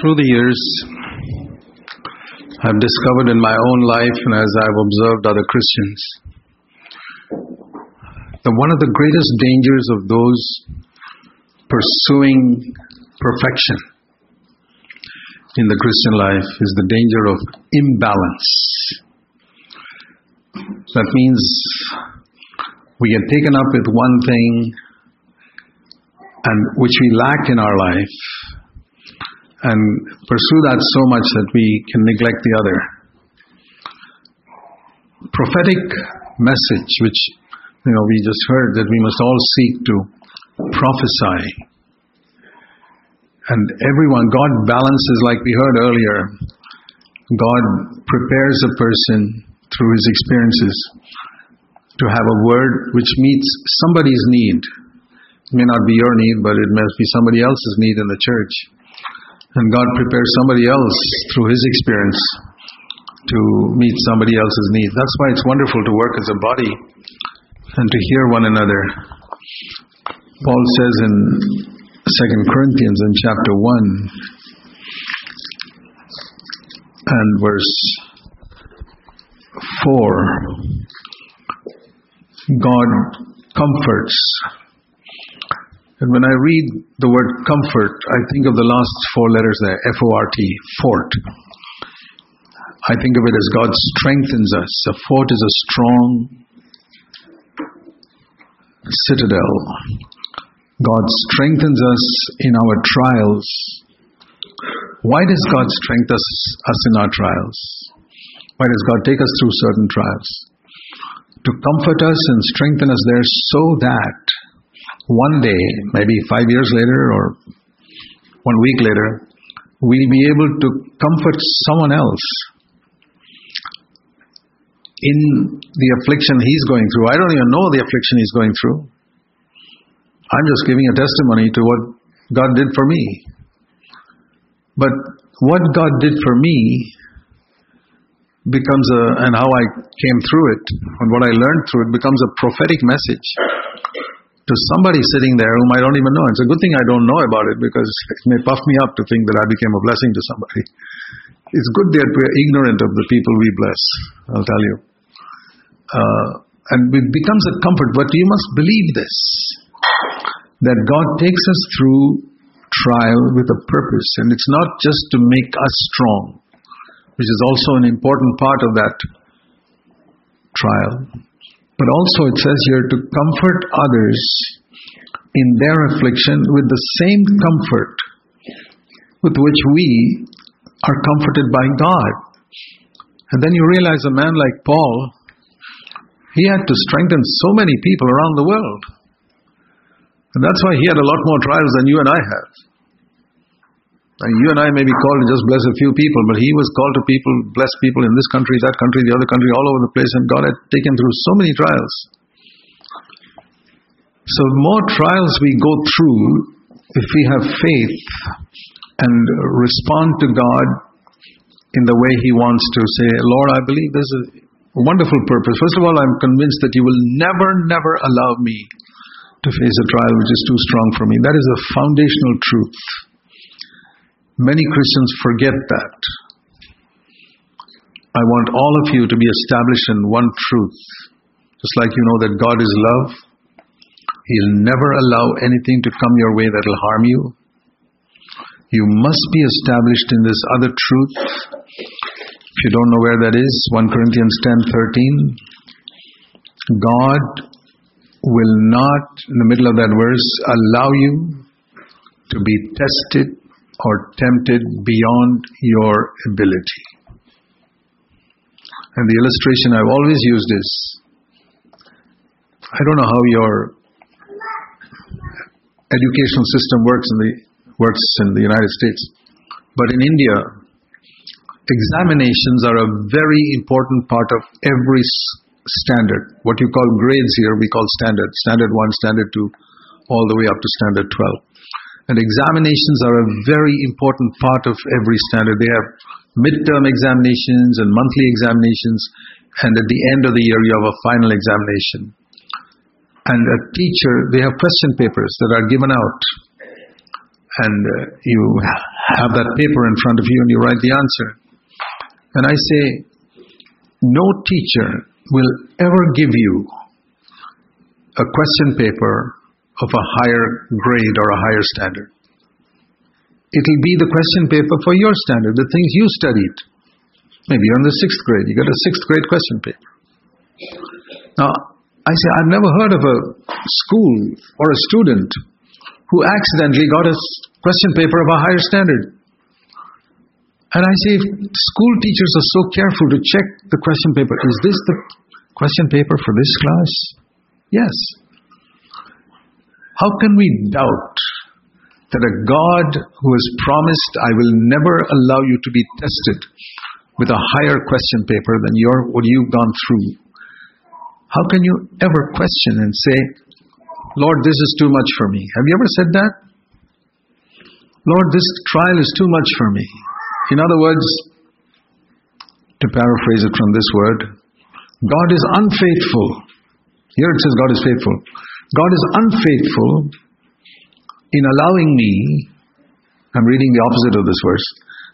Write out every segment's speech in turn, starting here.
Through the years, I've discovered in my own life and as I've observed other Christians that one of the greatest dangers of those pursuing perfection in the Christian life is the danger of imbalance. That means we get taken up with one thing and which we lack in our life and pursue that so much that we can neglect the other. Prophetic message, which you know we just heard that we must all seek to prophesy. And everyone, God balances, like we heard earlier. God prepares a person through his experiences to have a word which meets somebody's need. It may not be your need, but it must be somebody else's need in the church. And God prepares somebody else through His experience to meet somebody else's need. That's why it's wonderful to work as a body and to hear one another. Paul says in 2 Corinthians in chapter 1 and verse 4 God comforts and when I read the word comfort, I think of the last four letters there F O R T, fort. I think of it as God strengthens us. A fort is a strong citadel. God strengthens us in our trials. Why does God strengthen us, us in our trials? Why does God take us through certain trials? To comfort us and strengthen us there so that one day, maybe five years later or one week later, we'll be able to comfort someone else in the affliction he's going through. I don't even know the affliction he's going through. I'm just giving a testimony to what God did for me. But what God did for me becomes a, and how I came through it, and what I learned through it becomes a prophetic message to somebody sitting there whom I don't even know. It's a good thing I don't know about it because it may puff me up to think that I became a blessing to somebody. It's good that we're ignorant of the people we bless, I'll tell you. Uh, and it becomes a comfort, but you must believe this that God takes us through trial with a purpose, and it's not just to make us strong, which is also an important part of that trial, but also it says here to comfort others in their affliction with the same comfort with which we are comforted by God. And then you realize a man like Paul, he had to strengthen so many people around the world. And that's why he had a lot more trials than you and I have. And you and I may be called to just bless a few people, but he was called to people, bless people in this country, that country, the other country, all over the place, and God had taken through so many trials. So, the more trials we go through, if we have faith and respond to God in the way He wants to say, Lord, I believe there's a wonderful purpose. First of all, I'm convinced that you will never, never allow me to face a trial which is too strong for me. That is a foundational truth. Many Christians forget that. I want all of you to be established in one truth. Just like you know that God is love, He'll never allow anything to come your way that will harm you. You must be established in this other truth. If you don't know where that is, 1 Corinthians 10 13. God will not, in the middle of that verse, allow you to be tested or tempted beyond your ability. And the illustration I've always used is I don't know how your educational system works in the works in the United States, but in India, examinations are a very important part of every standard. What you call grades here, we call standard. Standard 1, standard 2, all the way up to standard 12. And examinations are a very important part of every standard. They have midterm examinations and monthly examinations, and at the end of the year, you have a final examination. And a teacher, they have question papers that are given out. and uh, you have that paper in front of you and you write the answer. And I say, no teacher will ever give you a question paper of a higher grade or a higher standard. It'll be the question paper for your standard, the things you studied. Maybe you're in the sixth grade, you got a sixth grade question paper. Now, I say, I've never heard of a school or a student who accidentally got a question paper of a higher standard. And I say, school teachers are so careful to check the question paper. Is this the question paper for this class? Yes. How can we doubt that a God who has promised, I will never allow you to be tested with a higher question paper than your, what you've gone through? How can you ever question and say, Lord, this is too much for me? Have you ever said that? Lord, this trial is too much for me. In other words, to paraphrase it from this word, God is unfaithful. Here it says God is faithful. God is unfaithful in allowing me, I'm reading the opposite of this verse.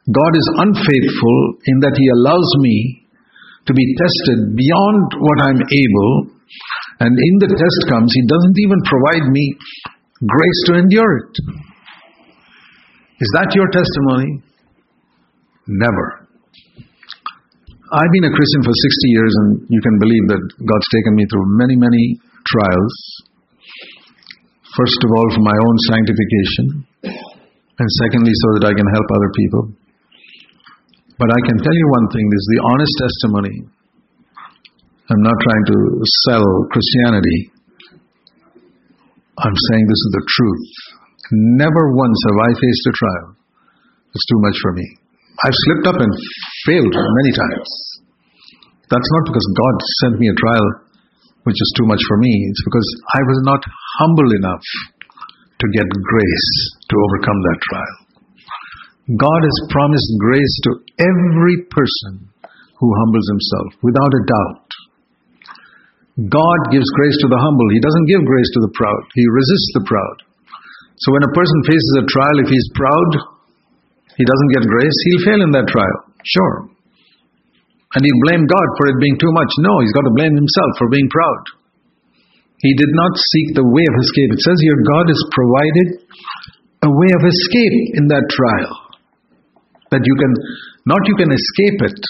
God is unfaithful in that He allows me to be tested beyond what I'm able, and in the test comes, He doesn't even provide me grace to endure it. Is that your testimony? Never. I've been a Christian for 60 years, and you can believe that God's taken me through many, many trials. First of all, for my own sanctification, and secondly, so that I can help other people. But I can tell you one thing this is the honest testimony. I'm not trying to sell Christianity. I'm saying this is the truth. Never once have I faced a trial. It's too much for me. I've slipped up and failed many times. That's not because God sent me a trial which is too much for me. It's because I was not humble enough to get grace to overcome that trial. God has promised grace to every person who humbles himself, without a doubt. God gives grace to the humble. He doesn't give grace to the proud. He resists the proud. So when a person faces a trial, if he's proud, he doesn't get grace, he'll fail in that trial. Sure. And he'll blame God for it being too much. No, he's got to blame himself for being proud. He did not seek the way of escape. It says here God has provided a way of escape in that trial. That you can, not you can escape it.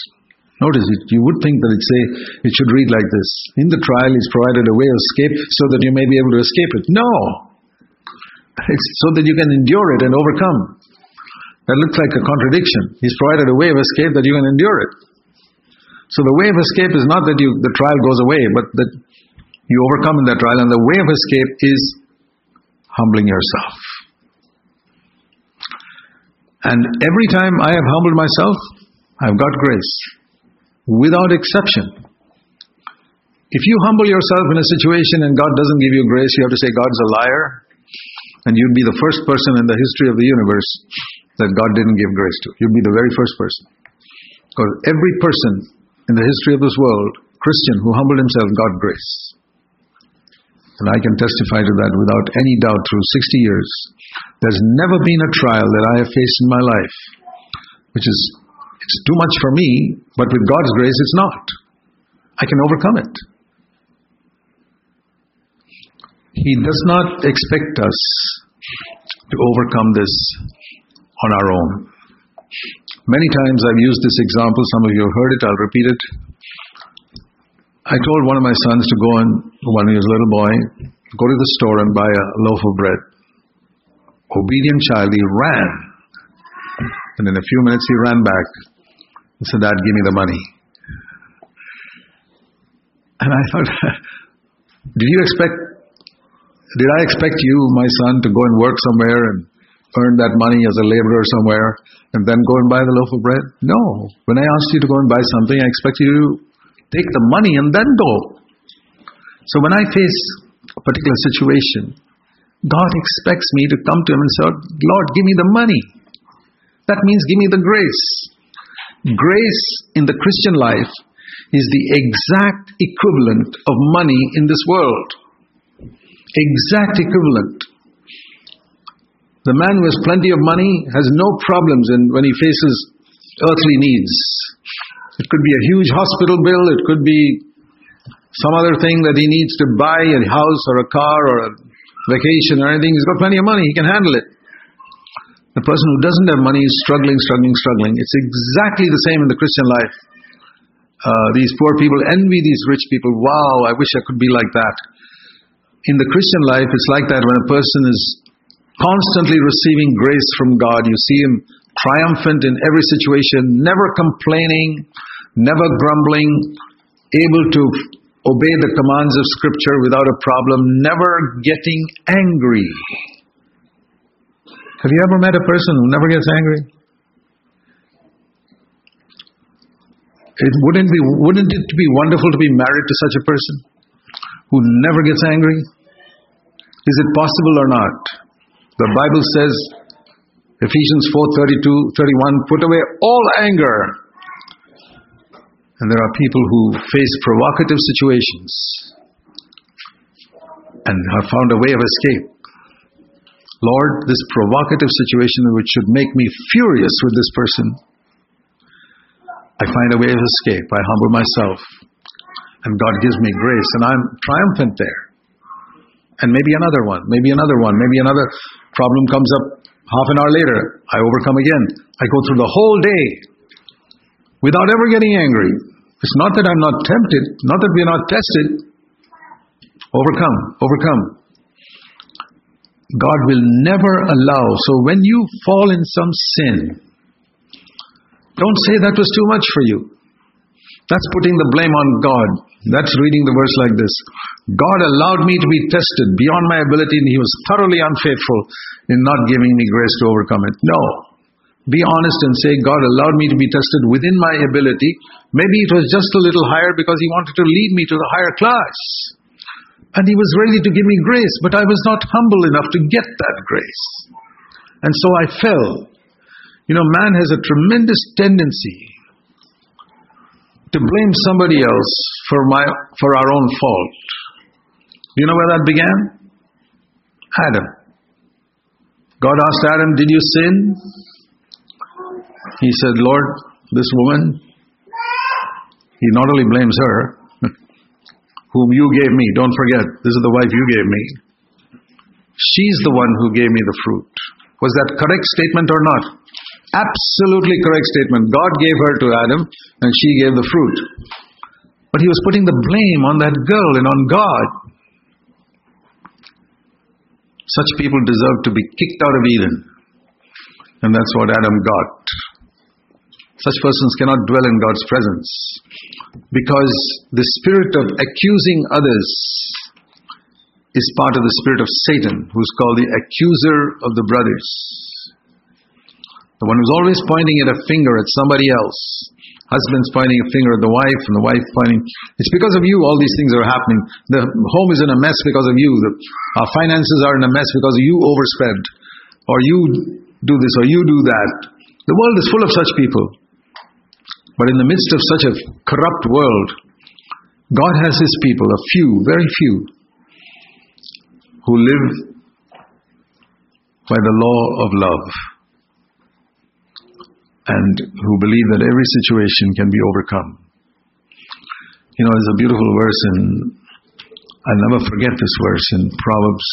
Notice it, you would think that it say, it should read like this. In the trial, He's provided a way of escape so that you may be able to escape it. No! It's so that you can endure it and overcome. That looks like a contradiction. He's provided a way of escape that you can endure it. So the way of escape is not that you, the trial goes away, but that you overcome in that trial. And the way of escape is humbling yourself. And every time I have humbled myself, I've got grace. Without exception. If you humble yourself in a situation and God doesn't give you grace, you have to say God's a liar. And you'd be the first person in the history of the universe that God didn't give grace to. You'd be the very first person. Because every person in the history of this world, Christian, who humbled himself, got grace. And I can testify to that without any doubt through 60 years. There's never been a trial that I have faced in my life which is it's too much for me, but with God's grace it's not. I can overcome it. He does not expect us to overcome this on our own. Many times I've used this example, some of you have heard it, I'll repeat it. I told one of my sons to go and, when he was a little boy, go to the store and buy a loaf of bread. Obedient child, he ran. And in a few minutes he ran back and said, Dad, give me the money. And I thought, did you expect, did I expect you, my son, to go and work somewhere and earn that money as a laborer somewhere and then go and buy the loaf of bread? No. When I asked you to go and buy something, I expect you to take the money and then go. So when I face a particular situation, God expects me to come to Him and say, Lord, give me the money. That means give me the grace. Grace in the Christian life is the exact equivalent of money in this world. Exact equivalent. The man who has plenty of money has no problems in, when he faces earthly needs. It could be a huge hospital bill, it could be some other thing that he needs to buy a house or a car or a vacation or anything. He's got plenty of money, he can handle it. The person who doesn't have money is struggling, struggling, struggling. It's exactly the same in the Christian life. Uh, these poor people envy these rich people. Wow, I wish I could be like that. In the Christian life, it's like that when a person is constantly receiving grace from God. You see him triumphant in every situation, never complaining, never grumbling, able to obey the commands of Scripture without a problem, never getting angry. Have you ever met a person who never gets angry? It wouldn't be wouldn't it be wonderful to be married to such a person who never gets angry? Is it possible or not? The Bible says Ephesians 4:32 31 put away all anger. And there are people who face provocative situations and have found a way of escape. Lord, this provocative situation which should make me furious with this person, I find a way of escape. I humble myself, and God gives me grace, and I'm triumphant there. And maybe another one, maybe another one, maybe another problem comes up half an hour later. I overcome again. I go through the whole day without ever getting angry. It's not that I'm not tempted, not that we're not tested. Overcome, overcome. God will never allow. So when you fall in some sin, don't say that was too much for you. That's putting the blame on God. That's reading the verse like this God allowed me to be tested beyond my ability, and He was thoroughly unfaithful in not giving me grace to overcome it. No. Be honest and say, God allowed me to be tested within my ability. Maybe it was just a little higher because He wanted to lead me to the higher class. And he was ready to give me grace, but I was not humble enough to get that grace. And so I fell. You know, man has a tremendous tendency to blame somebody else for, my, for our own fault. Do you know where that began? Adam. God asked Adam, Did you sin? He said, Lord, this woman, he not only blames her, whom you gave me. Don't forget, this is the wife you gave me. She's the one who gave me the fruit. Was that correct statement or not? Absolutely correct statement. God gave her to Adam and she gave the fruit. But he was putting the blame on that girl and on God. Such people deserve to be kicked out of Eden. And that's what Adam got. Such persons cannot dwell in God's presence because the spirit of accusing others is part of the spirit of Satan, who's called the accuser of the brothers. The one who's always pointing at a finger at somebody else. Husband's pointing a finger at the wife, and the wife pointing. It's because of you all these things are happening. The home is in a mess because of you. The, our finances are in a mess because you overspent, or you do this, or you do that. The world is full of such people. But in the midst of such a corrupt world, God has His people, a few, very few, who live by the law of love and who believe that every situation can be overcome. You know, there's a beautiful verse in, I'll never forget this verse in Proverbs.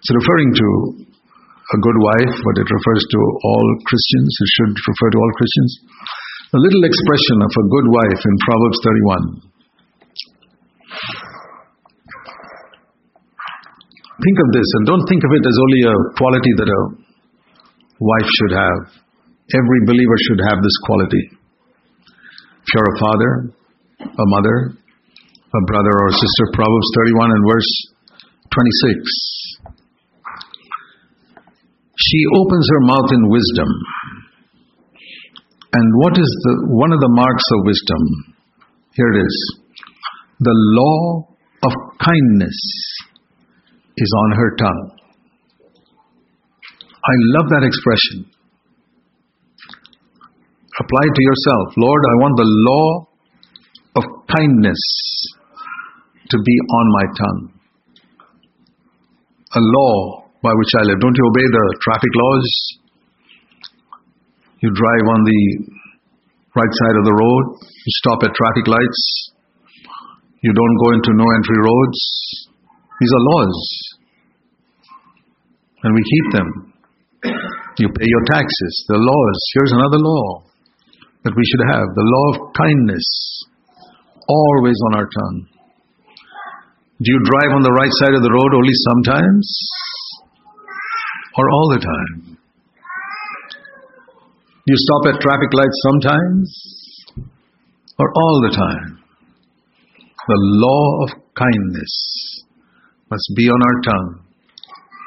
It's referring to a good wife, but it refers to all Christians. It should refer to all Christians. A little expression of a good wife in Proverbs 31. Think of this and don't think of it as only a quality that a wife should have. Every believer should have this quality. If you're a father, a mother, a brother or a sister, Proverbs 31 and verse 26. She opens her mouth in wisdom and what is the one of the marks of wisdom? Here it is. The law of kindness is on her tongue. I love that expression. Apply it to yourself. Lord, I want the law of kindness to be on my tongue. A law by which I live? Don't you obey the traffic laws? You drive on the right side of the road. You stop at traffic lights. You don't go into no entry roads. These are laws. And we keep them. You pay your taxes. The laws. Here's another law that we should have the law of kindness. Always on our tongue. Do you drive on the right side of the road only sometimes? Or all the time? You stop at traffic lights sometimes? Or all the time? The law of kindness must be on our tongue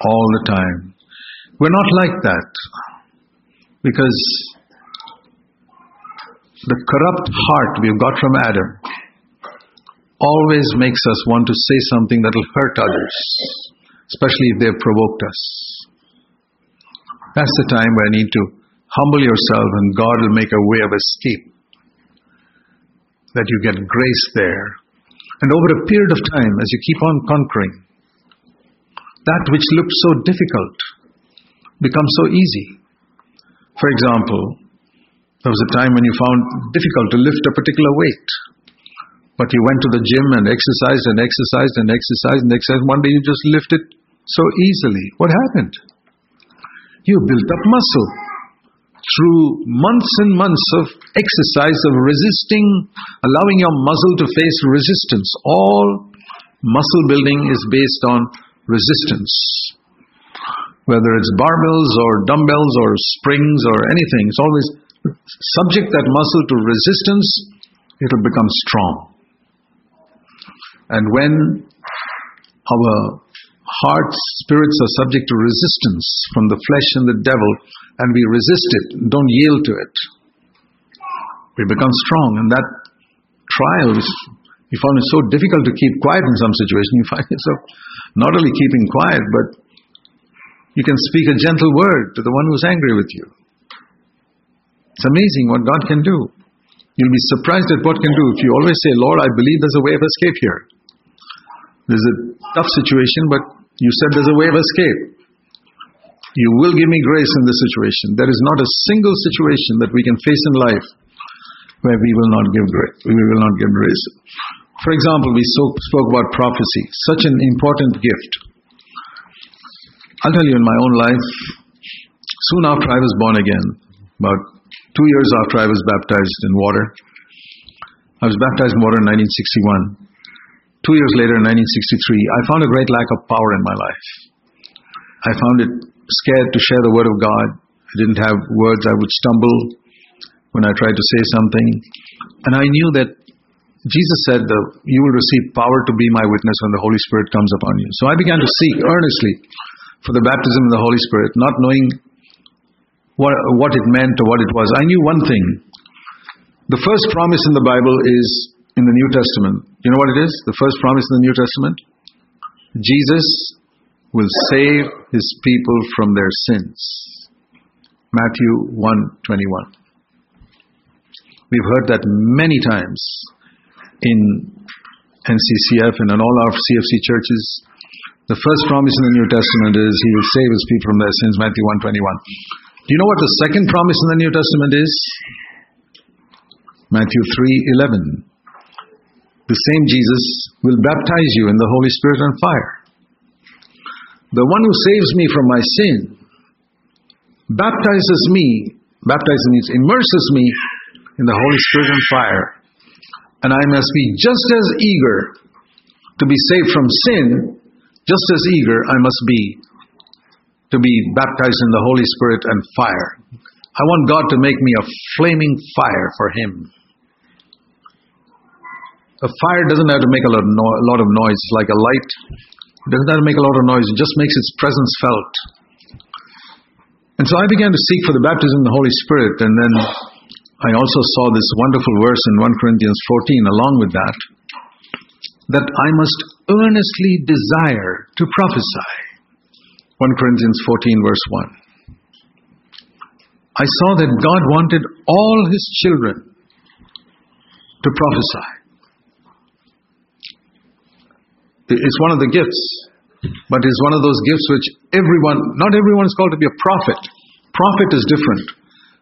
all the time. We're not like that because the corrupt heart we've got from Adam always makes us want to say something that will hurt others, especially if they've provoked us. That's the time where you need to humble yourself and God will make a way of escape. That you get grace there. And over a period of time, as you keep on conquering, that which looked so difficult becomes so easy. For example, there was a time when you found difficult to lift a particular weight. But you went to the gym and exercised and exercised and exercised and exercised. One day you just lifted so easily. What happened? You built up muscle through months and months of exercise of resisting, allowing your muscle to face resistance. All muscle building is based on resistance. Whether it's barbells or dumbbells or springs or anything, it's always subject that muscle to resistance, it'll become strong. And when our hearts, spirits are subject to resistance from the flesh and the devil, and we resist it, don't yield to it, we become strong. And that trial, which you found it so difficult to keep quiet in some situation, you find yourself not only keeping quiet, but you can speak a gentle word to the one who's angry with you. It's amazing what God can do. You'll be surprised at what can do if you always say, Lord, I believe there's a way of escape here. There's a tough situation, but you said there's a way of escape. You will give me grace in this situation. There is not a single situation that we can face in life where we will not give grace. We will not give grace. For example, we spoke about prophecy, such an important gift. I'll tell you in my own life, soon after I was born again, about two years after I was baptized in water, I was baptized in water in 1961. Two years later, in 1963, I found a great lack of power in my life. I found it scared to share the Word of God. I didn't have words. I would stumble when I tried to say something. And I knew that Jesus said you will receive power to be my witness when the Holy Spirit comes upon you. So I began to seek earnestly for the baptism of the Holy Spirit, not knowing what, what it meant or what it was. I knew one thing. The first promise in the Bible is in the New Testament. You know what it is? The first promise in the New Testament? Jesus will save his people from their sins. Matthew 1:21. We've heard that many times in NCCF and in all our CFC churches. The first promise in the New Testament is he will save his people from their sins, Matthew 1:21. Do you know what the second promise in the New Testament is? Matthew 3:11. The same Jesus will baptize you in the Holy Spirit and fire. The one who saves me from my sin baptizes me, baptizes means immerses me in the Holy Spirit and fire. And I must be just as eager to be saved from sin, just as eager I must be to be baptized in the Holy Spirit and fire. I want God to make me a flaming fire for Him. A fire doesn't have to make a lot, of no- lot of noise, like a light. It doesn't have to make a lot of noise, it just makes its presence felt. And so I began to seek for the baptism of the Holy Spirit, and then I also saw this wonderful verse in 1 Corinthians 14 along with that that I must earnestly desire to prophesy. 1 Corinthians 14, verse 1. I saw that God wanted all his children to prophesy. It's one of the gifts. but it's one of those gifts which everyone, not everyone is called to be a prophet. Prophet is different.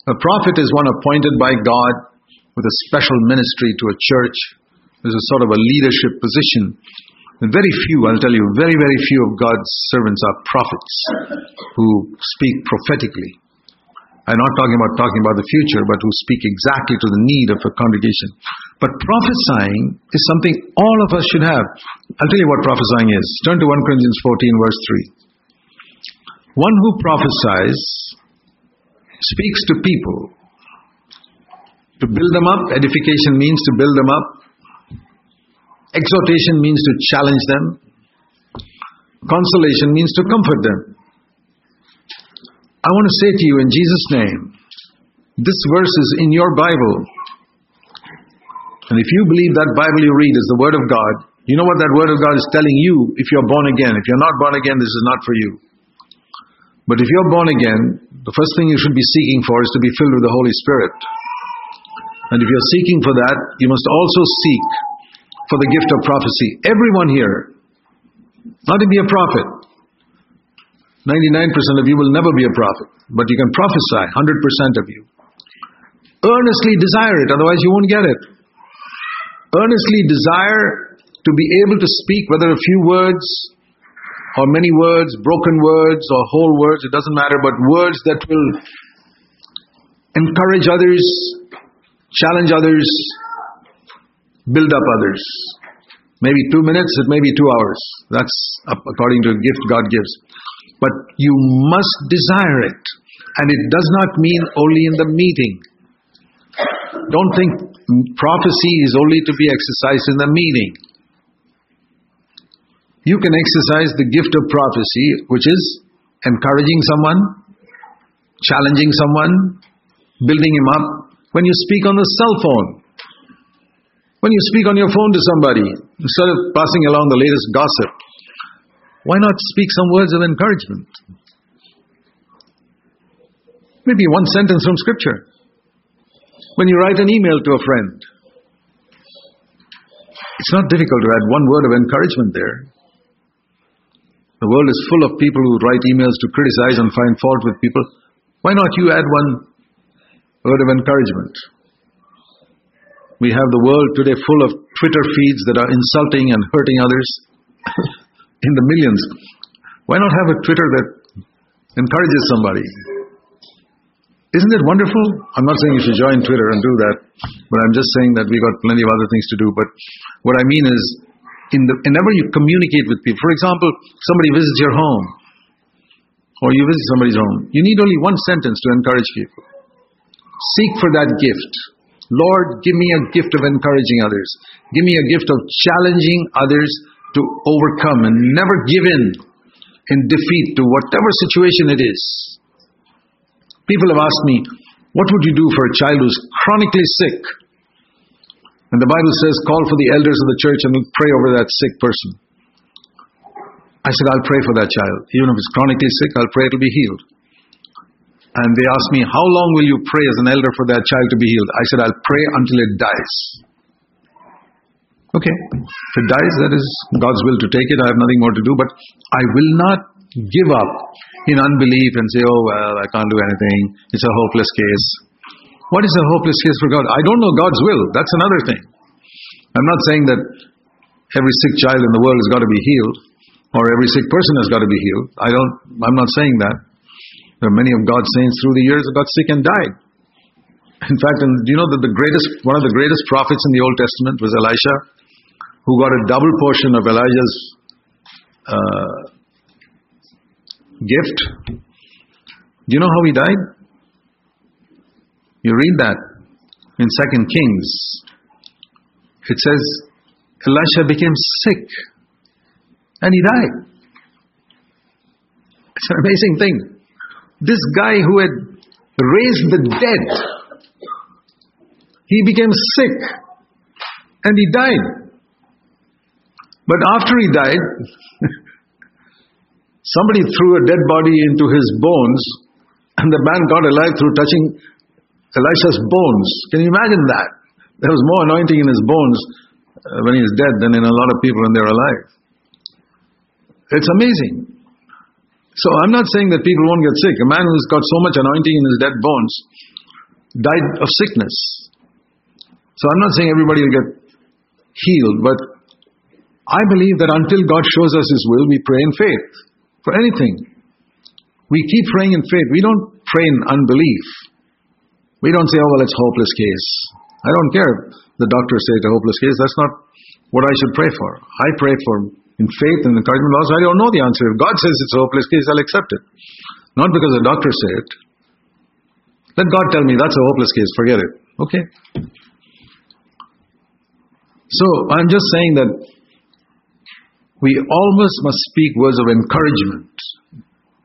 A prophet is one appointed by God with a special ministry to a church. There's a sort of a leadership position. And very few, I'll tell you, very, very few of God's servants are prophets who speak prophetically. I'm not talking about talking about the future, but who speak exactly to the need of a congregation. But prophesying is something all of us should have. I'll tell you what prophesying is. Turn to 1 Corinthians 14, verse 3. One who prophesies speaks to people. To build them up, edification means to build them up. Exhortation means to challenge them. Consolation means to comfort them. I want to say to you in Jesus' name, this verse is in your Bible. And if you believe that Bible you read is the Word of God, you know what that Word of God is telling you if you're born again. If you're not born again, this is not for you. But if you're born again, the first thing you should be seeking for is to be filled with the Holy Spirit. And if you're seeking for that, you must also seek for the gift of prophecy. Everyone here, not to be a prophet. 99% of you will never be a prophet, but you can prophesy, 100% of you. Earnestly desire it, otherwise you won't get it. Earnestly desire to be able to speak, whether a few words or many words, broken words or whole words, it doesn't matter, but words that will encourage others, challenge others, build up others. Maybe two minutes, it may be two hours. That's according to a gift God gives. But you must desire it. And it does not mean only in the meeting. Don't think prophecy is only to be exercised in the meeting. You can exercise the gift of prophecy, which is encouraging someone, challenging someone, building him up, when you speak on the cell phone. When you speak on your phone to somebody, instead of passing along the latest gossip, why not speak some words of encouragement? Maybe one sentence from Scripture. When you write an email to a friend, it's not difficult to add one word of encouragement there. The world is full of people who write emails to criticize and find fault with people. Why not you add one word of encouragement? We have the world today full of Twitter feeds that are insulting and hurting others in the millions. Why not have a Twitter that encourages somebody? Isn't it wonderful? I'm not saying you should join Twitter and do that, but I'm just saying that we've got plenty of other things to do. But what I mean is, in the, whenever you communicate with people, for example, somebody visits your home, or you visit somebody's home, you need only one sentence to encourage people. Seek for that gift. Lord, give me a gift of encouraging others. Give me a gift of challenging others to overcome and never give in in defeat to whatever situation it is. People have asked me, what would you do for a child who's chronically sick? And the Bible says, call for the elders of the church and pray over that sick person. I said, I'll pray for that child. Even if it's chronically sick, I'll pray it'll be healed. And they asked me, How long will you pray as an elder for that child to be healed? I said, I'll pray until it dies. Okay, if it dies, that is God's will to take it. I have nothing more to do, but I will not give up in unbelief and say, Oh, well, I can't do anything. It's a hopeless case. What is a hopeless case for God? I don't know God's will. That's another thing. I'm not saying that every sick child in the world has got to be healed or every sick person has got to be healed. I don't, I'm not saying that. There are many of God's saints through the years who got sick and died. In fact, do you know that the greatest, one of the greatest prophets in the Old Testament was Elisha, who got a double portion of Elijah's uh, gift. Do you know how he died? You read that in Second Kings. It says Elisha became sick and he died. It's an amazing thing. This guy who had raised the dead, he became sick and he died. But after he died, somebody threw a dead body into his bones, and the man got alive through touching Elisha's bones. Can you imagine that? There was more anointing in his bones uh, when he dead than in a lot of people when they're alive. It's amazing. So I'm not saying that people won't get sick. A man who's got so much anointing in his dead bones died of sickness. So I'm not saying everybody will get healed, but I believe that until God shows us His will, we pray in faith for anything. We keep praying in faith. We don't pray in unbelief. We don't say, oh, well, it's a hopeless case. I don't care if the doctor says it's a hopeless case. That's not what I should pray for. I pray for in faith and encouragement. Also, I don't know the answer. If God says it's a hopeless case, I'll accept it. Not because the doctor said it. Let God tell me that's a hopeless case. Forget it. Okay? So I'm just saying that we always must speak words of encouragement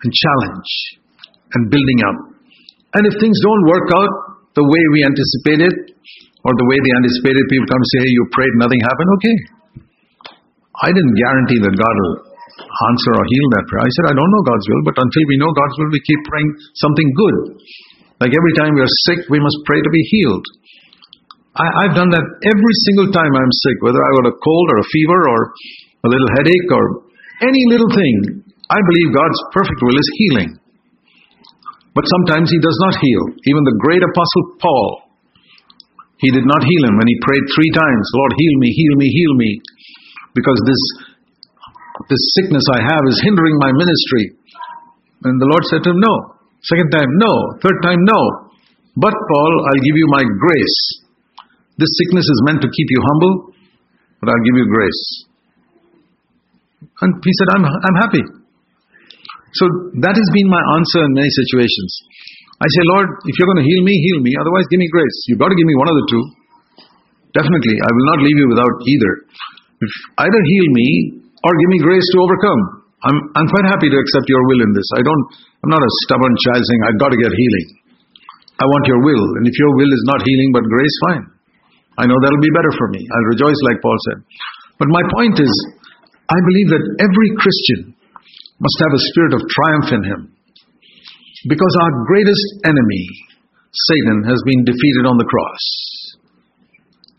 and challenge and building up. And if things don't work out the way we anticipated or the way they anticipated, people come and say, hey, you prayed, nothing happened. Okay. I didn't guarantee that God will answer or heal that prayer. I said, I don't know God's will, but until we know God's will, we keep praying something good. Like every time we are sick, we must pray to be healed. I, have done that every single time I'm sick, whether I got a cold or a fever or a little headache or any little thing. I believe God's perfect will is healing. But sometimes He does not heal. Even the great apostle Paul, He did not heal him when he prayed three times, Lord, heal me, heal me, heal me. Because this, this sickness I have is hindering my ministry. And the Lord said to him, No. Second time, no. Third time, no. But Paul, I'll give you my grace. This sickness is meant to keep you humble, but I'll give you grace. And he said, I'm, I'm happy. So that has been my answer in many situations. I say, Lord, if you're going to heal me, heal me. Otherwise, give me grace. You've got to give me one of the two. Definitely. I will not leave you without either. If either heal me or give me grace to overcome. I'm, I'm quite happy to accept your will in this. I don't, I'm not a stubborn child saying, I've got to get healing. I want your will. And if your will is not healing but grace, fine. I know that'll be better for me. I'll rejoice like Paul said. But my point is, I believe that every Christian must have a spirit of triumph in him. Because our greatest enemy, Satan, has been defeated on the cross.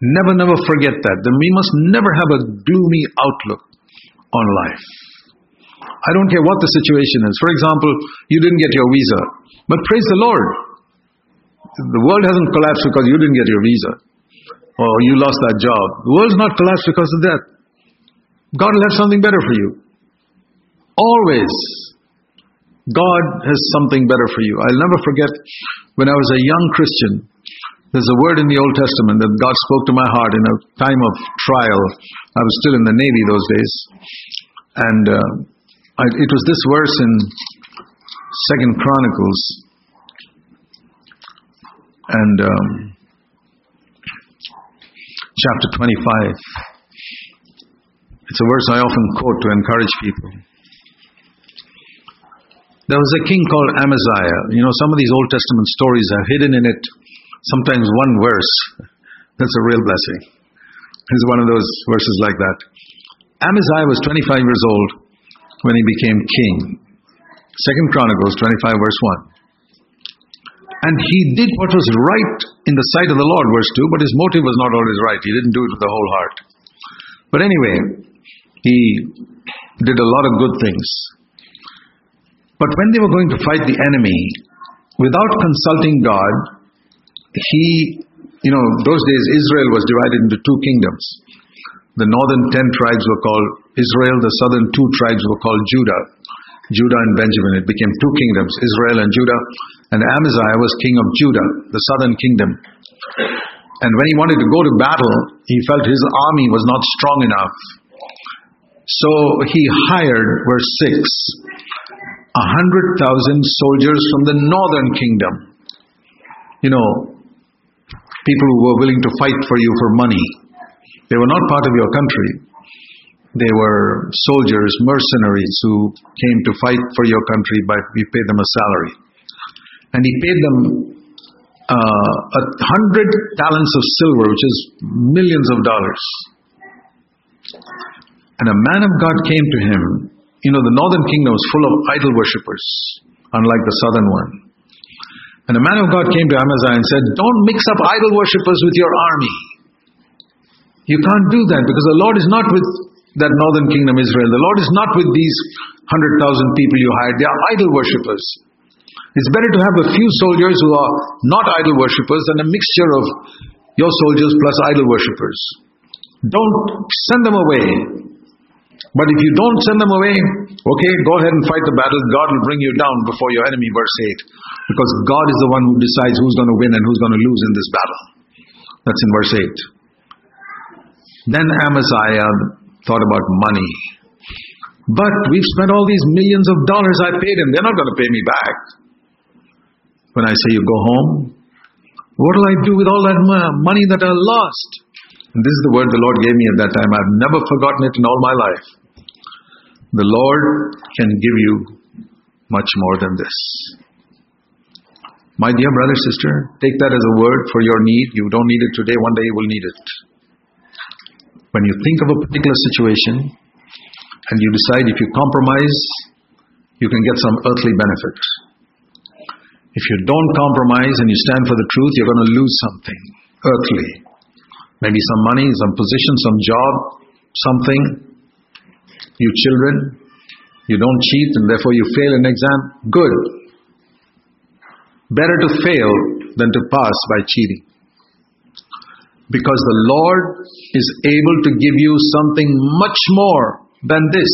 Never, never forget that. Then we must never have a gloomy outlook on life. I don't care what the situation is. For example, you didn't get your visa, but praise the Lord. The world hasn't collapsed because you didn't get your visa or you lost that job. The world's not collapsed because of that. God will have something better for you. Always. God has something better for you. I'll never forget when I was a young Christian, there's a word in the Old Testament that God spoke to my heart in a time of trial. I was still in the Navy those days. And uh, I, it was this verse in Second Chronicles. And um, chapter 25. It's a verse I often quote to encourage people. There was a king called Amaziah. You know, some of these Old Testament stories are hidden in it, sometimes one verse. That's a real blessing. It's one of those verses like that. Amaziah was 25 years old when he became king. Second Chronicles 25, verse 1. And he did what was right in the sight of the Lord, verse 2, but his motive was not always right. He didn't do it with the whole heart. But anyway, he did a lot of good things. But when they were going to fight the enemy, without consulting God, he, you know, those days Israel was divided into two kingdoms. The northern ten tribes were called Israel, the southern two tribes were called Judah. Judah and Benjamin. It became two kingdoms, Israel and Judah. And Amaziah was king of Judah, the southern kingdom. And when he wanted to go to battle, he felt his army was not strong enough. So he hired, verse 6, a hundred thousand soldiers from the northern kingdom. You know, people who were willing to fight for you for money. They were not part of your country. They were soldiers, mercenaries who came to fight for your country, but we paid them a salary and he paid them uh, a hundred talents of silver, which is millions of dollars. And a man of God came to him. You know, the northern kingdom was full of idol worshippers, unlike the southern one. And a man of God came to Amaziah and said, Don't mix up idol worshippers with your army. You can't do that because the Lord is not with that northern kingdom Israel. The Lord is not with these 100,000 people you hired. They are idol worshippers. It's better to have a few soldiers who are not idol worshippers than a mixture of your soldiers plus idol worshippers. Don't send them away. But if you don't send them away, okay, go ahead and fight the battle. God will bring you down before your enemy, verse 8. Because God is the one who decides who's going to win and who's going to lose in this battle. That's in verse 8. Then Amaziah thought about money. But we've spent all these millions of dollars I paid him. They're not going to pay me back. When I say you go home, what will I do with all that money that I lost? And this is the word the Lord gave me at that time. I've never forgotten it in all my life. The Lord can give you much more than this. My dear brother, sister, take that as a word for your need. You don't need it today, one day you will need it. When you think of a particular situation and you decide if you compromise, you can get some earthly benefit. If you don't compromise and you stand for the truth, you're going to lose something earthly. Maybe some money, some position, some job, something. You children, you don't cheat and therefore you fail an exam. Good. Better to fail than to pass by cheating. Because the Lord is able to give you something much more than this.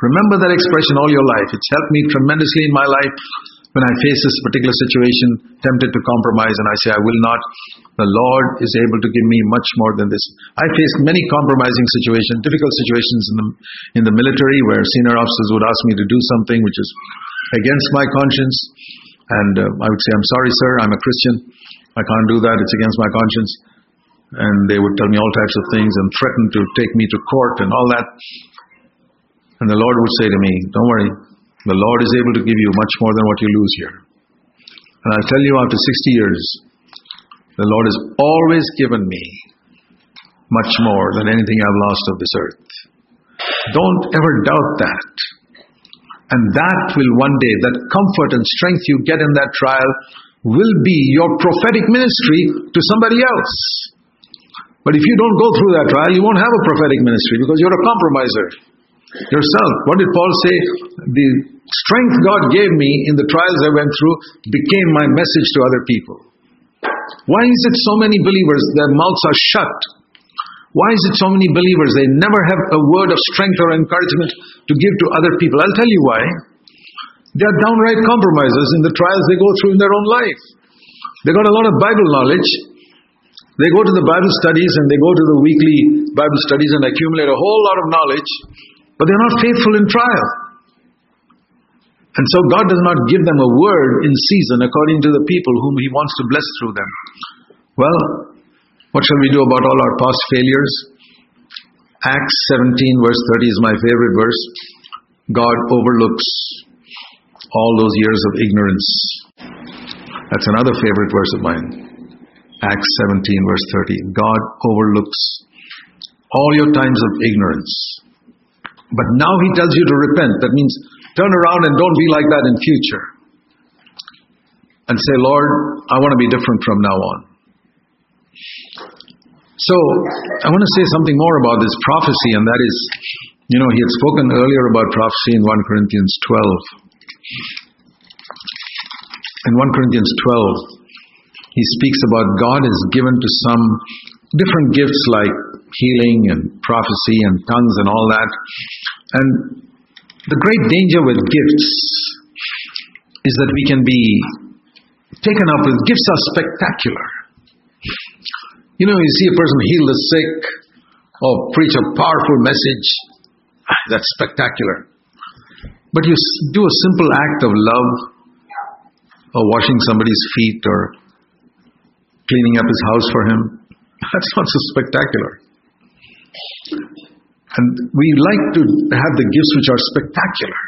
Remember that expression all your life. It's helped me tremendously in my life when I face this particular situation, tempted to compromise, and I say, I will not. The Lord is able to give me much more than this. I faced many compromising situations, difficult situations in the, in the military where senior officers would ask me to do something which is against my conscience. And uh, I would say, I'm sorry, sir, I'm a Christian. I can't do that. It's against my conscience and they would tell me all types of things and threaten to take me to court and all that. And the Lord would say to me, Don't worry, the Lord is able to give you much more than what you lose here. And I'll tell you, after 60 years, the Lord has always given me much more than anything I've lost of this earth. Don't ever doubt that. And that will one day, that comfort and strength you get in that trial, will be your prophetic ministry to somebody else. But if you don't go through that trial, you won't have a prophetic ministry because you're a compromiser yourself. What did Paul say? The strength God gave me in the trials I went through became my message to other people. Why is it so many believers, their mouths are shut? Why is it so many believers, they never have a word of strength or encouragement to give to other people? I'll tell you why. They are downright compromisers in the trials they go through in their own life. They got a lot of Bible knowledge, they go to the Bible studies and they go to the weekly Bible studies and accumulate a whole lot of knowledge, but they're not faithful in trial. And so God does not give them a word in season according to the people whom He wants to bless through them. Well, what shall we do about all our past failures? Acts 17, verse 30 is my favorite verse. God overlooks all those years of ignorance. That's another favorite verse of mine. Acts 17, verse 30. God overlooks all your times of ignorance. But now He tells you to repent. That means turn around and don't be like that in future. And say, Lord, I want to be different from now on. So, I want to say something more about this prophecy, and that is, you know, he had spoken earlier about prophecy in 1 Corinthians 12. In 1 Corinthians 12, he speaks about God has given to some different gifts like healing and prophecy and tongues and all that. And the great danger with gifts is that we can be taken up with gifts are spectacular. You know, you see a person heal the sick or preach a powerful message, ah, that's spectacular. But you do a simple act of love or washing somebody's feet or cleaning up his house for him. That's not so spectacular. And we like to have the gifts which are spectacular.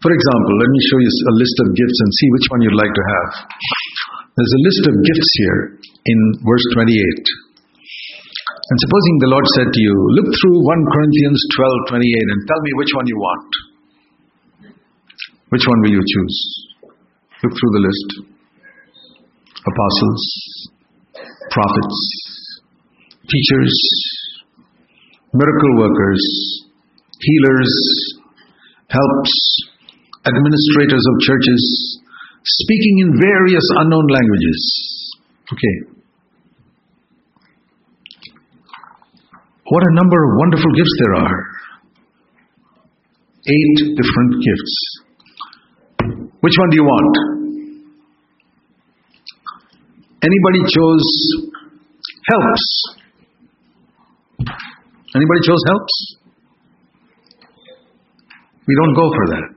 For example, let me show you a list of gifts and see which one you'd like to have. There's a list of gifts here in verse 28. And supposing the Lord said to you, Look through 1 Corinthians 12 28 and tell me which one you want. Which one will you choose? Look through the list apostles, prophets, teachers, miracle workers, healers, helps, administrators of churches, speaking in various unknown languages. Okay. What a number of wonderful gifts there are. Eight different gifts. Which one do you want? Anybody chose helps? Anybody chose helps? We don't go for that.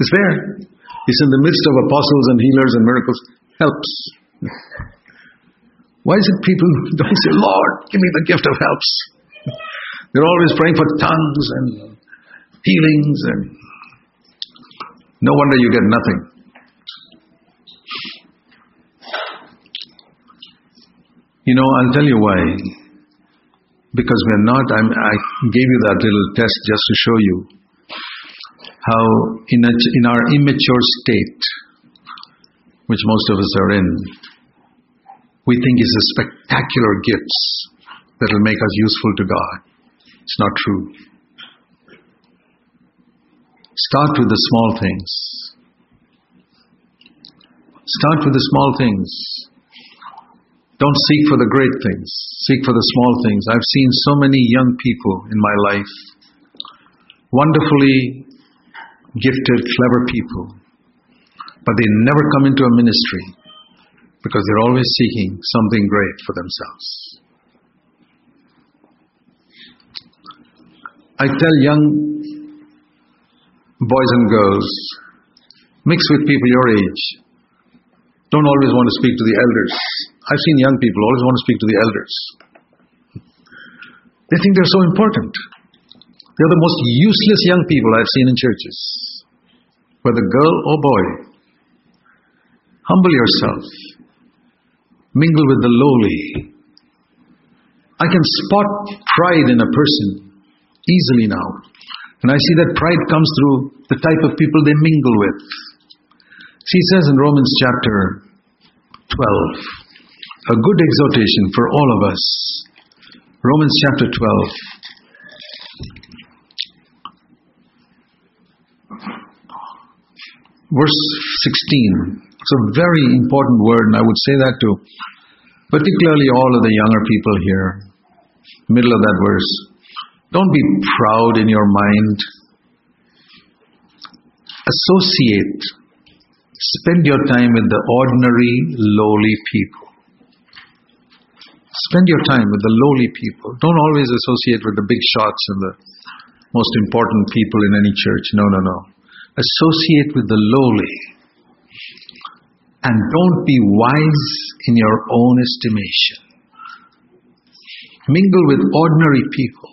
It's there. It's in the midst of apostles and healers and miracles. Helps. Why is it people don't say, Lord, give me the gift of helps? They're always praying for tongues and healings and no wonder you get nothing. You know, I'll tell you why. Because we're not, I'm, I gave you that little test just to show you how, in, a, in our immature state, which most of us are in, we think is a spectacular gifts that will make us useful to God. It's not true. Start with the small things. Start with the small things. Don't seek for the great things. Seek for the small things. I've seen so many young people in my life, wonderfully gifted, clever people, but they never come into a ministry because they're always seeking something great for themselves. I tell young boys and girls, mix with people your age. Don't always want to speak to the elders. I've seen young people always want to speak to the elders. They think they're so important. They're the most useless young people I've seen in churches. Whether girl or boy, humble yourself. Mingle with the lowly. I can spot pride in a person easily now. And I see that pride comes through the type of people they mingle with. She says in Romans chapter 12, a good exhortation for all of us. Romans chapter 12. Verse 16. It's a very important word, and I would say that to particularly all of the younger people here. Middle of that verse. Don't be proud in your mind. Associate. Spend your time with the ordinary, lowly people. Spend your time with the lowly people. Don't always associate with the big shots and the most important people in any church. No, no, no. Associate with the lowly. And don't be wise in your own estimation. Mingle with ordinary people.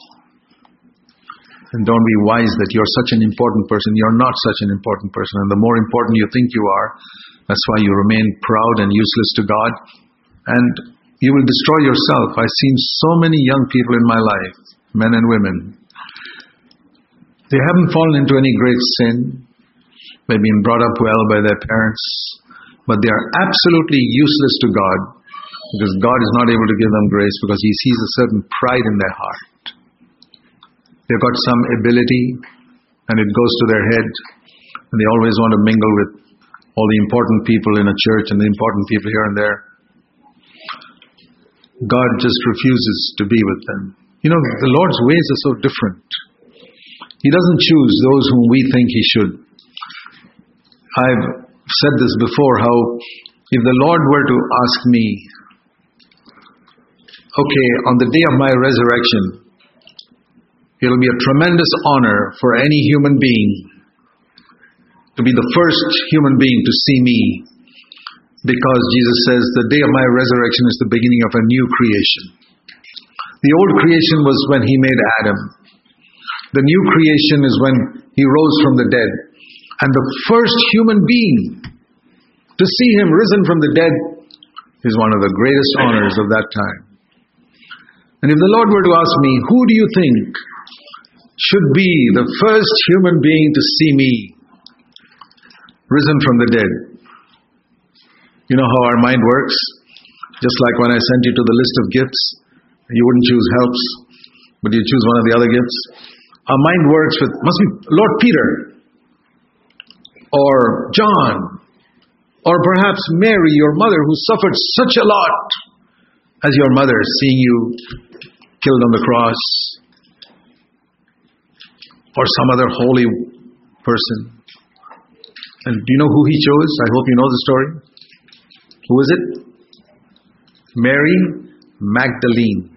And don't be wise that you're such an important person. You're not such an important person. And the more important you think you are, that's why you remain proud and useless to God. And you will destroy yourself. I've seen so many young people in my life, men and women. They haven't fallen into any great sin. They've been brought up well by their parents. But they are absolutely useless to God because God is not able to give them grace because He sees a certain pride in their heart. They've got some ability and it goes to their head and they always want to mingle with all the important people in a church and the important people here and there. God just refuses to be with them. You know, the Lord's ways are so different. He doesn't choose those whom we think He should. I've said this before how if the Lord were to ask me, okay, on the day of my resurrection, It'll be a tremendous honor for any human being to be the first human being to see me because Jesus says the day of my resurrection is the beginning of a new creation. The old creation was when he made Adam. The new creation is when he rose from the dead. And the first human being to see him risen from the dead is one of the greatest honors of that time. And if the Lord were to ask me, who do you think should be the first human being to see me risen from the dead. You know how our mind works? Just like when I sent you to the list of gifts, you wouldn't choose helps, but you choose one of the other gifts. Our mind works with, must be Lord Peter, or John, or perhaps Mary, your mother, who suffered such a lot as your mother, seeing you killed on the cross, or some other holy person. And do you know who he chose? I hope you know the story. Who is it? Mary Magdalene,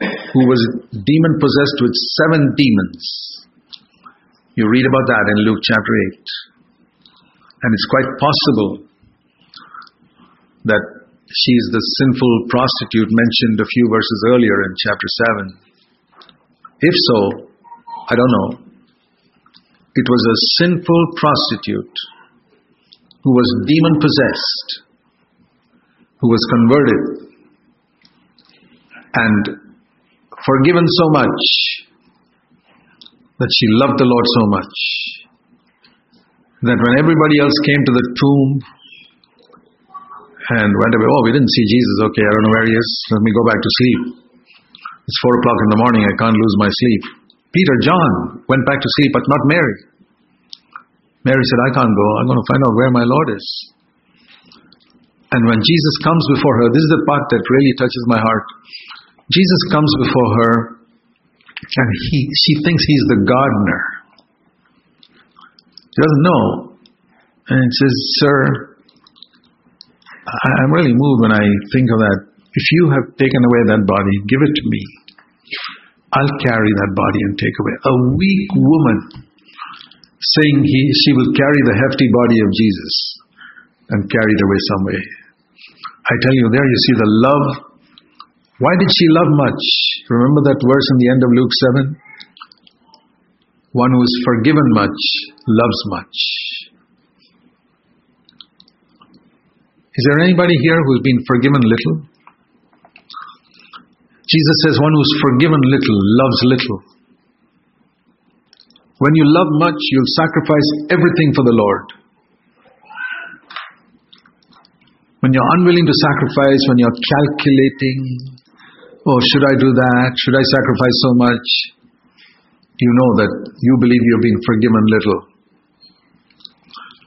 who was demon possessed with seven demons. You read about that in Luke chapter 8. And it's quite possible that she is the sinful prostitute mentioned a few verses earlier in chapter 7. If so, I don't know. It was a sinful prostitute who was demon possessed, who was converted and forgiven so much that she loved the Lord so much that when everybody else came to the tomb and went away, oh, we didn't see Jesus, okay, I don't know where he is, let me go back to sleep. It's four o'clock in the morning, I can't lose my sleep. Peter, John went back to sleep, but not Mary. Mary said, I can't go, I'm going to find out where my Lord is. And when Jesus comes before her, this is the part that really touches my heart. Jesus comes before her, and he, she thinks he's the gardener. She doesn't know. And it says, Sir, I'm really moved when I think of that. If you have taken away that body, give it to me. I'll carry that body and take away. A weak woman saying he, she will carry the hefty body of Jesus and carry it away somewhere. I tell you, there you see the love. Why did she love much? Remember that verse in the end of Luke 7? One who is forgiven much loves much. Is there anybody here who's been forgiven little? Jesus says, One who's forgiven little loves little. When you love much, you'll sacrifice everything for the Lord. When you're unwilling to sacrifice, when you're calculating, oh, should I do that? Should I sacrifice so much? You know that you believe you're being forgiven little.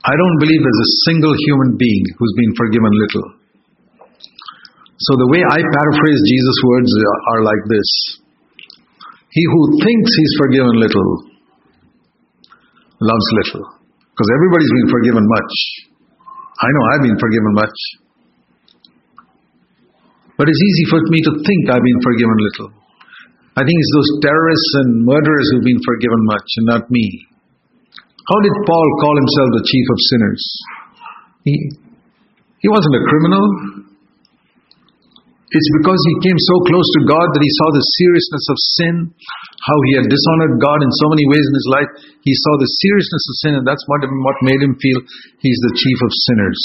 I don't believe there's a single human being who's been forgiven little. So the way I paraphrase Jesus' words are like this He who thinks he's forgiven little loves little. Because everybody's been forgiven much. I know I've been forgiven much. But it's easy for me to think I've been forgiven little. I think it's those terrorists and murderers who've been forgiven much and not me. How did Paul call himself the chief of sinners? He, he wasn't a criminal. It's because he came so close to God that he saw the seriousness of sin, how he had dishonored God in so many ways in his life. He saw the seriousness of sin, and that's what, what made him feel he's the chief of sinners.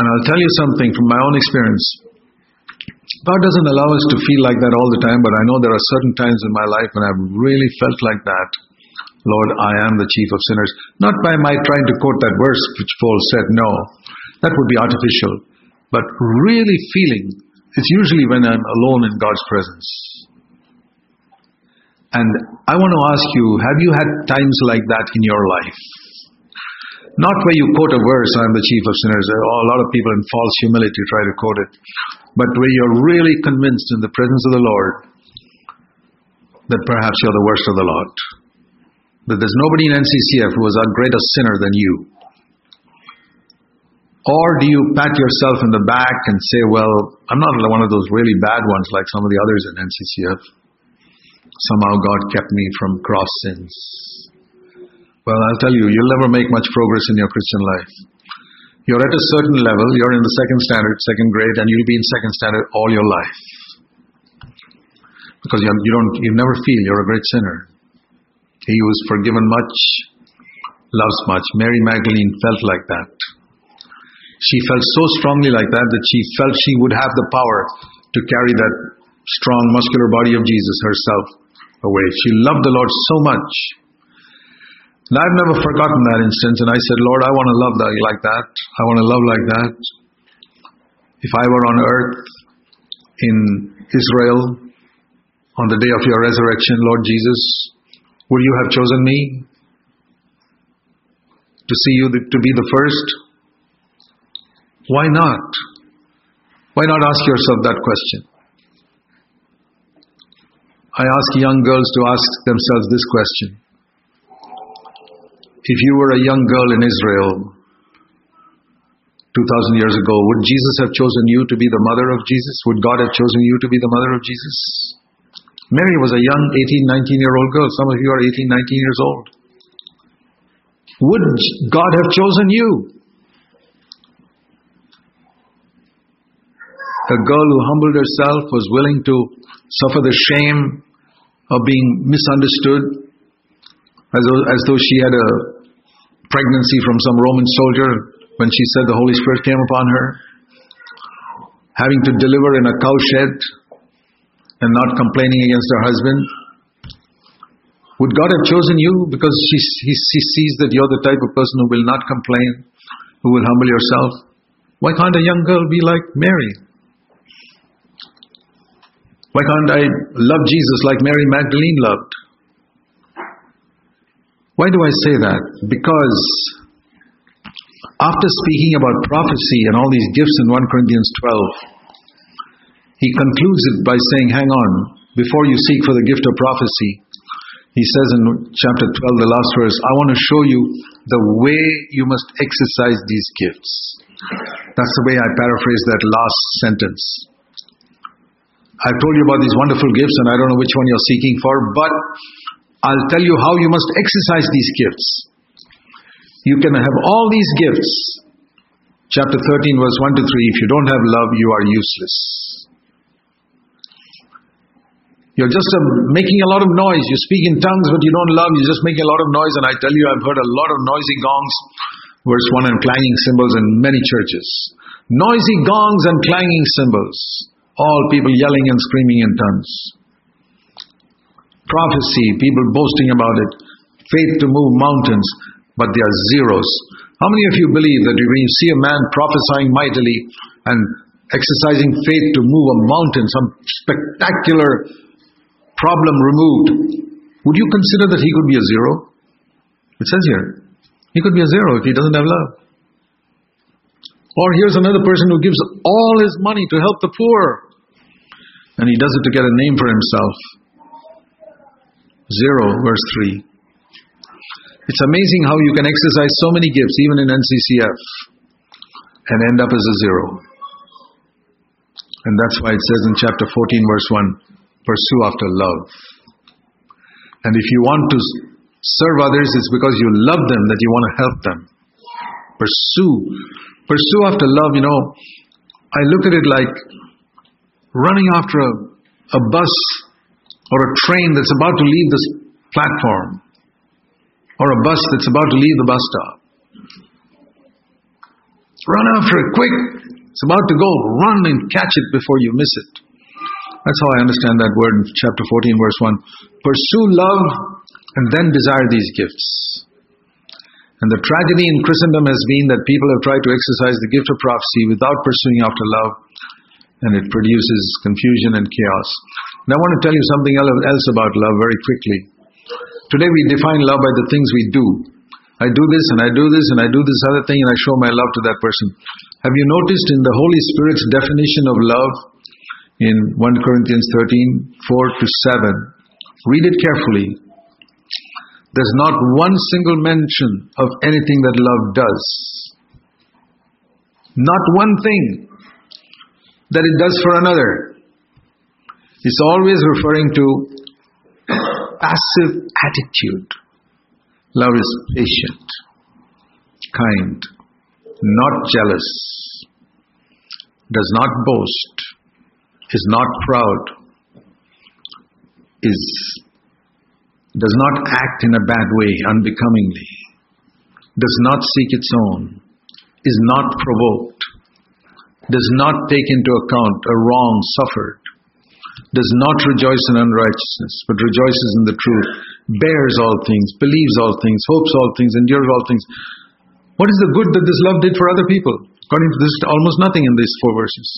And I'll tell you something from my own experience. God doesn't allow us to feel like that all the time, but I know there are certain times in my life when I've really felt like that. Lord, I am the chief of sinners. Not by my trying to quote that verse which Paul said, no. That would be artificial. But really feeling, it's usually when I'm alone in God's presence. And I want to ask you, have you had times like that in your life? Not where you quote a verse, I'm the chief of sinners. A lot of people in false humility try to quote it. But where you're really convinced in the presence of the Lord that perhaps you're the worst of the lot. That there's nobody in NCCF who is a greater sinner than you. Or do you pat yourself in the back and say, well, I'm not one of those really bad ones like some of the others in NCCF. Somehow God kept me from cross sins. Well, I'll tell you, you'll never make much progress in your Christian life. You're at a certain level, you're in the second standard, second grade, and you'll be in second standard all your life. Because you don't, you never feel you're a great sinner. He who is forgiven much loves much. Mary Magdalene felt like that. She felt so strongly like that that she felt she would have the power to carry that strong, muscular body of Jesus herself away. She loved the Lord so much and I've never forgotten that instance. And I said, Lord, I want to love like that. I want to love like that. If I were on earth, in Israel on the day of your resurrection, Lord Jesus, would you have chosen me to see you to be the first? Why not? Why not ask yourself that question? I ask young girls to ask themselves this question. If you were a young girl in Israel 2000 years ago, would Jesus have chosen you to be the mother of Jesus? Would God have chosen you to be the mother of Jesus? Mary was a young 18, 19 year old girl. Some of you are 18, 19 years old. Would God have chosen you? A girl who humbled herself was willing to suffer the shame of being misunderstood as though, as though she had a pregnancy from some Roman soldier when she said the Holy Spirit came upon her. Having to deliver in a cowshed and not complaining against her husband. Would God have chosen you because she, he, he sees that you're the type of person who will not complain, who will humble yourself? Why can't a young girl be like Mary? Why can't I love Jesus like Mary Magdalene loved? Why do I say that? Because after speaking about prophecy and all these gifts in 1 Corinthians 12, he concludes it by saying, Hang on, before you seek for the gift of prophecy, he says in chapter 12, the last verse, I want to show you the way you must exercise these gifts. That's the way I paraphrase that last sentence. I've told you about these wonderful gifts, and I don't know which one you're seeking for, but I'll tell you how you must exercise these gifts. You can have all these gifts. Chapter 13, verse 1 to 3 if you don't have love, you are useless. You're just uh, making a lot of noise. You speak in tongues, but you don't love. You're just making a lot of noise. And I tell you, I've heard a lot of noisy gongs, verse 1, and clanging cymbals in many churches. Noisy gongs and clanging cymbals. All people yelling and screaming in tongues prophecy, people boasting about it, faith to move mountains, but they are zeros. How many of you believe that when you see a man prophesying mightily and exercising faith to move a mountain, some spectacular problem removed, would you consider that he could be a zero? It says here, he could be a zero if he doesn't have love. Or here's another person who gives all his money to help the poor, and he does it to get a name for himself. 0, verse 3. It's amazing how you can exercise so many gifts, even in NCCF, and end up as a zero. And that's why it says in chapter 14, verse 1 pursue after love. And if you want to serve others, it's because you love them that you want to help them. Pursue. Pursue after love, you know, I look at it like running after a, a bus or a train that's about to leave this platform, or a bus that's about to leave the bus stop. Run after it quick. It's about to go. Run and catch it before you miss it. That's how I understand that word in chapter 14, verse 1. Pursue love and then desire these gifts. And the tragedy in Christendom has been that people have tried to exercise the gift of prophecy without pursuing after love, and it produces confusion and chaos. And I want to tell you something else about love very quickly. Today we define love by the things we do. I do this and I do this and I do this other thing and I show my love to that person. Have you noticed in the Holy Spirit's definition of love in 1 Corinthians 13, 4 to 7? Read it carefully. There's not one single mention of anything that love does. Not one thing that it does for another. It's always referring to passive attitude. Love is patient, kind, not jealous, does not boast, is not proud, is does not act in a bad way unbecomingly, does not seek its own, is not provoked, does not take into account a wrong suffered, does not rejoice in unrighteousness, but rejoices in the truth, bears all things, believes all things, hopes all things, endures all things. What is the good that this love did for other people? According to this, almost nothing in these four verses.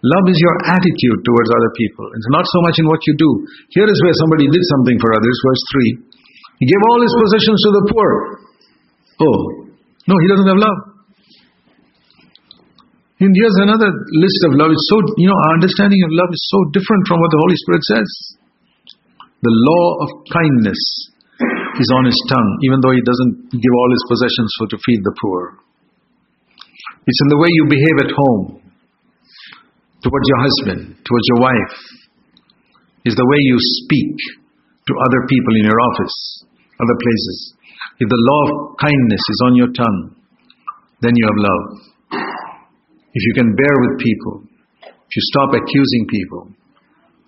Love is your attitude towards other people. It's not so much in what you do. Here is where somebody did something for others, verse 3. He gave all his possessions to the poor. Oh, no, he doesn't have love. And here's another list of love. It's so, you know, our understanding of love is so different from what the Holy Spirit says. The law of kindness is on his tongue, even though he doesn't give all his possessions for to feed the poor. It's in the way you behave at home, towards your husband, towards your wife. Is the way you speak to other people in your office, other places. If the law of kindness is on your tongue, then you have love. If you can bear with people, if you stop accusing people,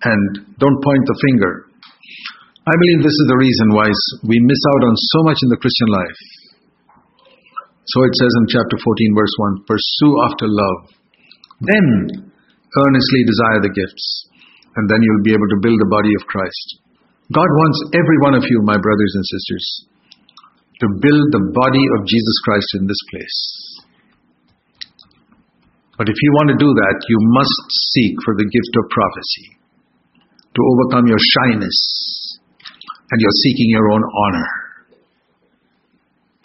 and don't point the finger, I believe this is the reason why we miss out on so much in the Christian life. So it says in chapter 14, verse 1 Pursue after love, then earnestly desire the gifts, and then you'll be able to build the body of Christ. God wants every one of you, my brothers and sisters, to build the body of Jesus Christ in this place. But if you want to do that, you must seek for the gift of prophecy to overcome your shyness and you're seeking your own honor.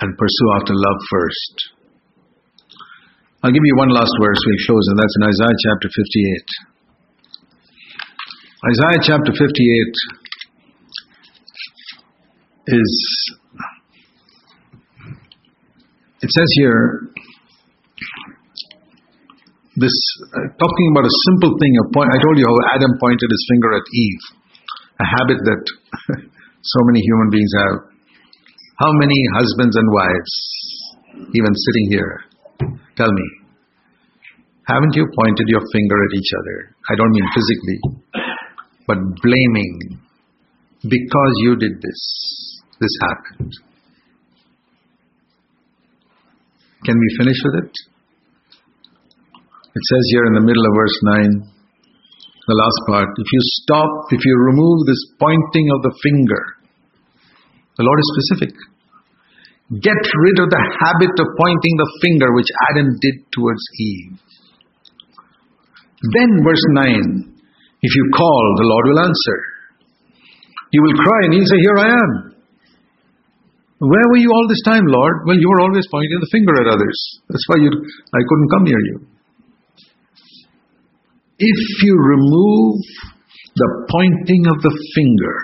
And pursue after love first. I'll give you one last verse we close, and that's in Isaiah chapter 58. Isaiah chapter 58 is, it says here, this uh, talking about a simple thing. A point, I told you how Adam pointed his finger at Eve, a habit that so many human beings have. How many husbands and wives, even sitting here, tell me, haven't you pointed your finger at each other? I don't mean physically, but blaming because you did this, this happened. Can we finish with it? It says here in the middle of verse 9, the last part, if you stop, if you remove this pointing of the finger, the Lord is specific. Get rid of the habit of pointing the finger which Adam did towards Eve. Then, verse 9, if you call, the Lord will answer. You will cry and he'll say, Here I am. Where were you all this time, Lord? Well, you were always pointing the finger at others. That's why you, I couldn't come near you. If you remove the pointing of the finger,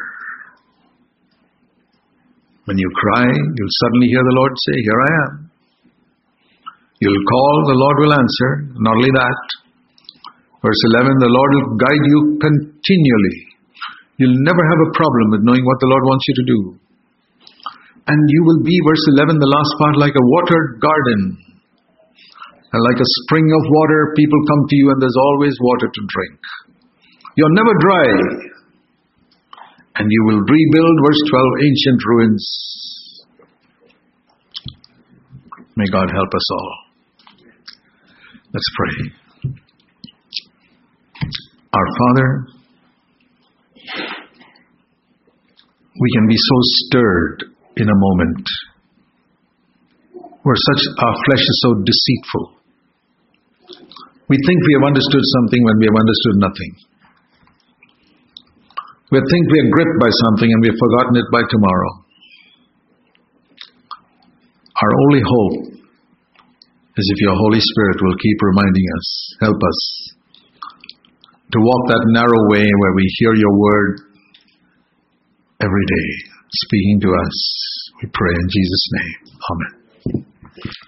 when you cry, you'll suddenly hear the Lord say, Here I am. You'll call, the Lord will answer. Not only that, verse 11, the Lord will guide you continually. You'll never have a problem with knowing what the Lord wants you to do. And you will be, verse 11, the last part, like a watered garden and like a spring of water, people come to you and there's always water to drink. You're never dry. And you will rebuild, verse 12, ancient ruins. May God help us all. Let's pray. Our Father, we can be so stirred in a moment where such our flesh is so deceitful we think we have understood something when we have understood nothing. We think we are gripped by something and we have forgotten it by tomorrow. Our only hope is if your Holy Spirit will keep reminding us, help us to walk that narrow way where we hear your word every day speaking to us. We pray in Jesus' name. Amen.